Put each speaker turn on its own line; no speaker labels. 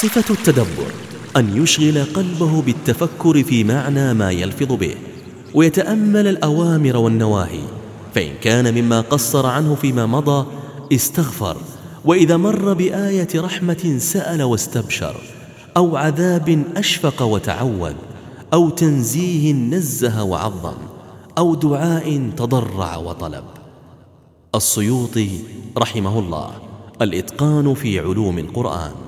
صفة التدبر أن يشغل قلبه بالتفكر في معنى ما يلفظ به ويتأمل الأوامر والنواهي فإن كان مما قصر عنه فيما مضى استغفر وإذا مر بآية رحمة سأل واستبشر أو عذاب أشفق وتعود أو تنزيه نزه وعظم أو دعاء تضرع وطلب. السيوطي رحمه الله الإتقان في علوم القرآن.